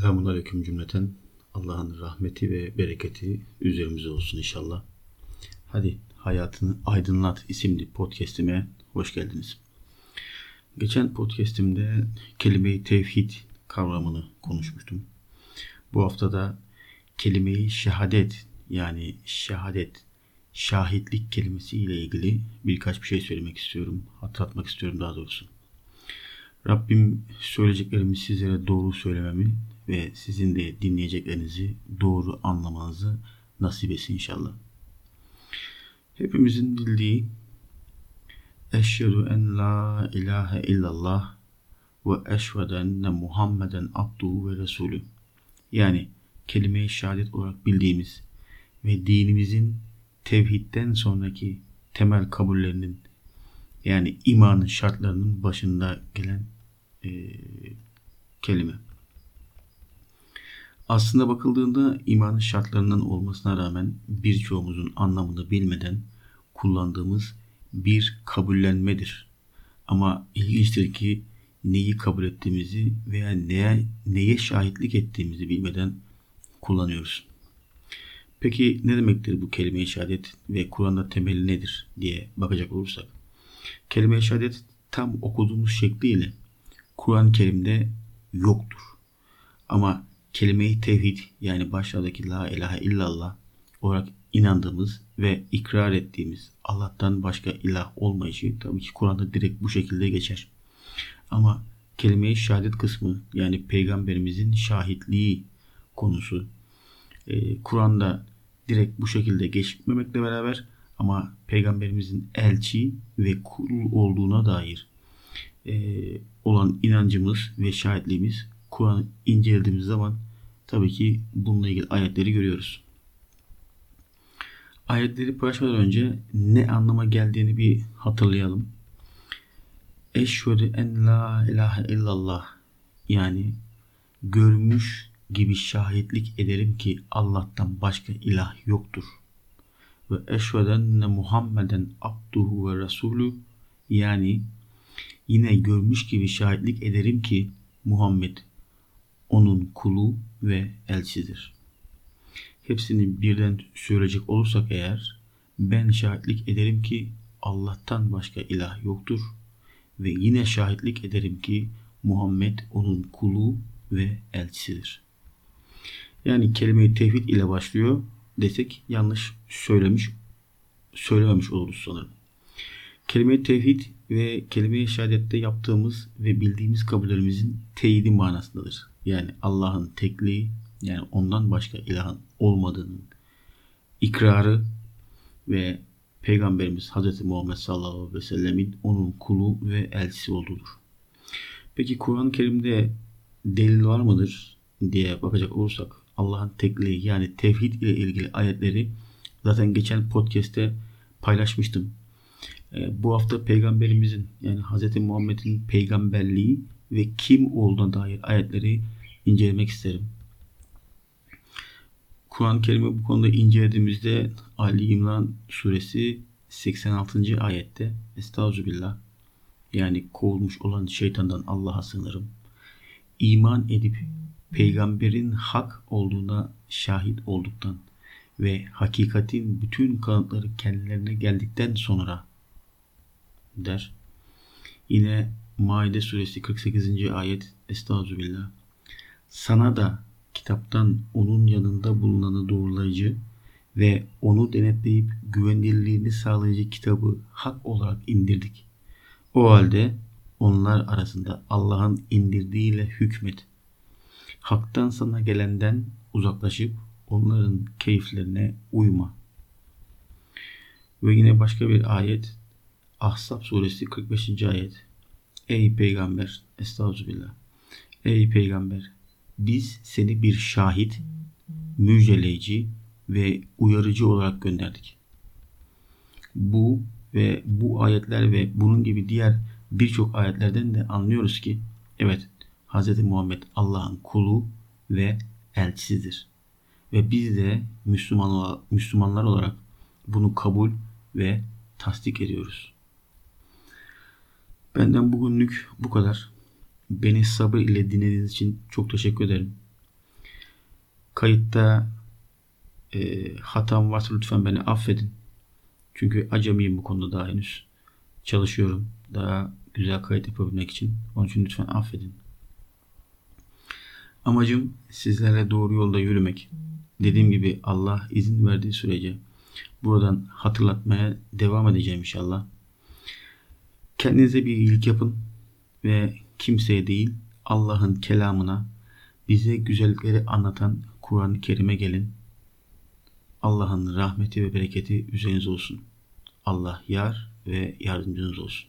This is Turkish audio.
Selamun Aleyküm cümleten. Allah'ın rahmeti ve bereketi üzerimize olsun inşallah. Hadi Hayatını Aydınlat isimli podcastime hoş geldiniz. Geçen podcastimde kelime-i tevhid kavramını konuşmuştum. Bu haftada kelime-i şehadet yani şehadet, şahitlik kelimesi ile ilgili birkaç bir şey söylemek istiyorum. Hatırlatmak istiyorum daha doğrusu. Rabbim söyleyeceklerimi sizlere doğru söylememi ve sizin de dinleyeceklerinizi doğru anlamanızı nasip etsin inşallah. Hepimizin bildiği Eşhedü en la ilahe illallah ve eşhedü enne Muhammeden abduhu ve resulü. Yani kelime-i şehadet olarak bildiğimiz ve dinimizin tevhidden sonraki temel kabullerinin yani imanın şartlarının başında gelen e, kelime. Aslında bakıldığında imanın şartlarından olmasına rağmen birçoğumuzun anlamını bilmeden kullandığımız bir kabullenmedir. Ama ilginçtir ki neyi kabul ettiğimizi veya neye, neye şahitlik ettiğimizi bilmeden kullanıyoruz. Peki ne demektir bu kelime-i şehadet ve Kur'an'da temeli nedir diye bakacak olursak. Kelime-i şehadet tam okuduğumuz şekliyle Kur'an-ı Kerim'de yoktur. Ama kelime-i tevhid yani başlardaki la ilahe illallah olarak inandığımız ve ikrar ettiğimiz Allah'tan başka ilah olmayışı tabii ki Kur'an'da direkt bu şekilde geçer. Ama kelime-i şehadet kısmı yani peygamberimizin şahitliği konusu e, Kur'an'da direkt bu şekilde geçmemekle beraber ama peygamberimizin elçi ve kul olduğuna dair e, olan inancımız ve şahitliğimiz Kur'an'ı incelediğimiz zaman tabii ki bununla ilgili ayetleri görüyoruz. Ayetleri paylaşmadan önce ne anlama geldiğini bir hatırlayalım. Eşhedü en la ilahe illallah yani görmüş gibi şahitlik ederim ki Allah'tan başka ilah yoktur. Ve eşvedenne Muhammeden abduhu ve resulü yani yine görmüş gibi şahitlik ederim ki Muhammed onun kulu ve elçidir. Hepsini birden söyleyecek olursak eğer ben şahitlik ederim ki Allah'tan başka ilah yoktur ve yine şahitlik ederim ki Muhammed onun kulu ve elçisidir. Yani kelime-i tevhid ile başlıyor desek yanlış söylemiş söylememiş oluruz sanırım. Kelime-i tevhid ve kelime-i şehadette yaptığımız ve bildiğimiz kabullerimizin teyidi manasındadır. Yani Allah'ın tekliği yani ondan başka ilahın olmadığının ikrarı ve Peygamberimiz Hz. Muhammed sallallahu aleyhi ve sellemin onun kulu ve elçisi olduğudur. Peki Kur'an-ı Kerim'de delil var mıdır diye bakacak olursak Allah'ın tekliği yani tevhid ile ilgili ayetleri zaten geçen podcast'te paylaşmıştım. E, bu hafta peygamberimizin yani Hz. Muhammed'in peygamberliği ve kim olduğuna dair ayetleri incelemek isterim. Kur'an-ı Kerim'i bu konuda incelediğimizde Ali İmran suresi 86. ayette Estağfirullah yani kovulmuş olan şeytandan Allah'a sığınırım. İman edip peygamberin hak olduğuna şahit olduktan ve hakikatin bütün kanıtları kendilerine geldikten sonra der. Yine Maide suresi 48. ayet Estağfirullah. Sana da kitaptan onun yanında bulunanı doğrulayıcı ve onu denetleyip güvenilirliğini sağlayıcı kitabı hak olarak indirdik. O halde onlar arasında Allah'ın indirdiğiyle hükmet. Hak'tan sana gelenden uzaklaşıp onların keyiflerine uyma. Ve yine başka bir ayet Ahzab suresi 45. ayet. Ey peygamber, estağfurullah. Ey peygamber, biz seni bir şahit, müjdeleyici ve uyarıcı olarak gönderdik. Bu ve bu ayetler ve bunun gibi diğer birçok ayetlerden de anlıyoruz ki evet Hz. Muhammed Allah'ın kulu ve elçisidir. Ve biz de Müslüman, Müslümanlar olarak bunu kabul ve tasdik ediyoruz. Benden bugünlük bu kadar. Beni sabır ile dinlediğiniz için çok teşekkür ederim. Kayıtta e, hatam varsa lütfen beni affedin. Çünkü acemiyim bu konuda daha henüz. Çalışıyorum. Daha güzel kayıt yapabilmek için. Onun için lütfen affedin. Amacım sizlerle doğru yolda yürümek. Dediğim gibi Allah izin verdiği sürece buradan hatırlatmaya devam edeceğim inşallah. Kendinize bir iyilik yapın ve kimseye değil Allah'ın kelamına bize güzellikleri anlatan Kur'an-ı Kerim'e gelin. Allah'ın rahmeti ve bereketi üzerinize olsun. Allah yar ve yardımcınız olsun.